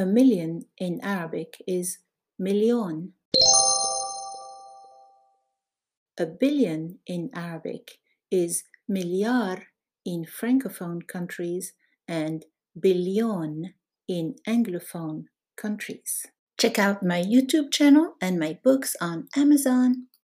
A million in Arabic is million. A billion in Arabic is milliard in Francophone countries and billion in Anglophone countries. Check out my YouTube channel and my books on Amazon.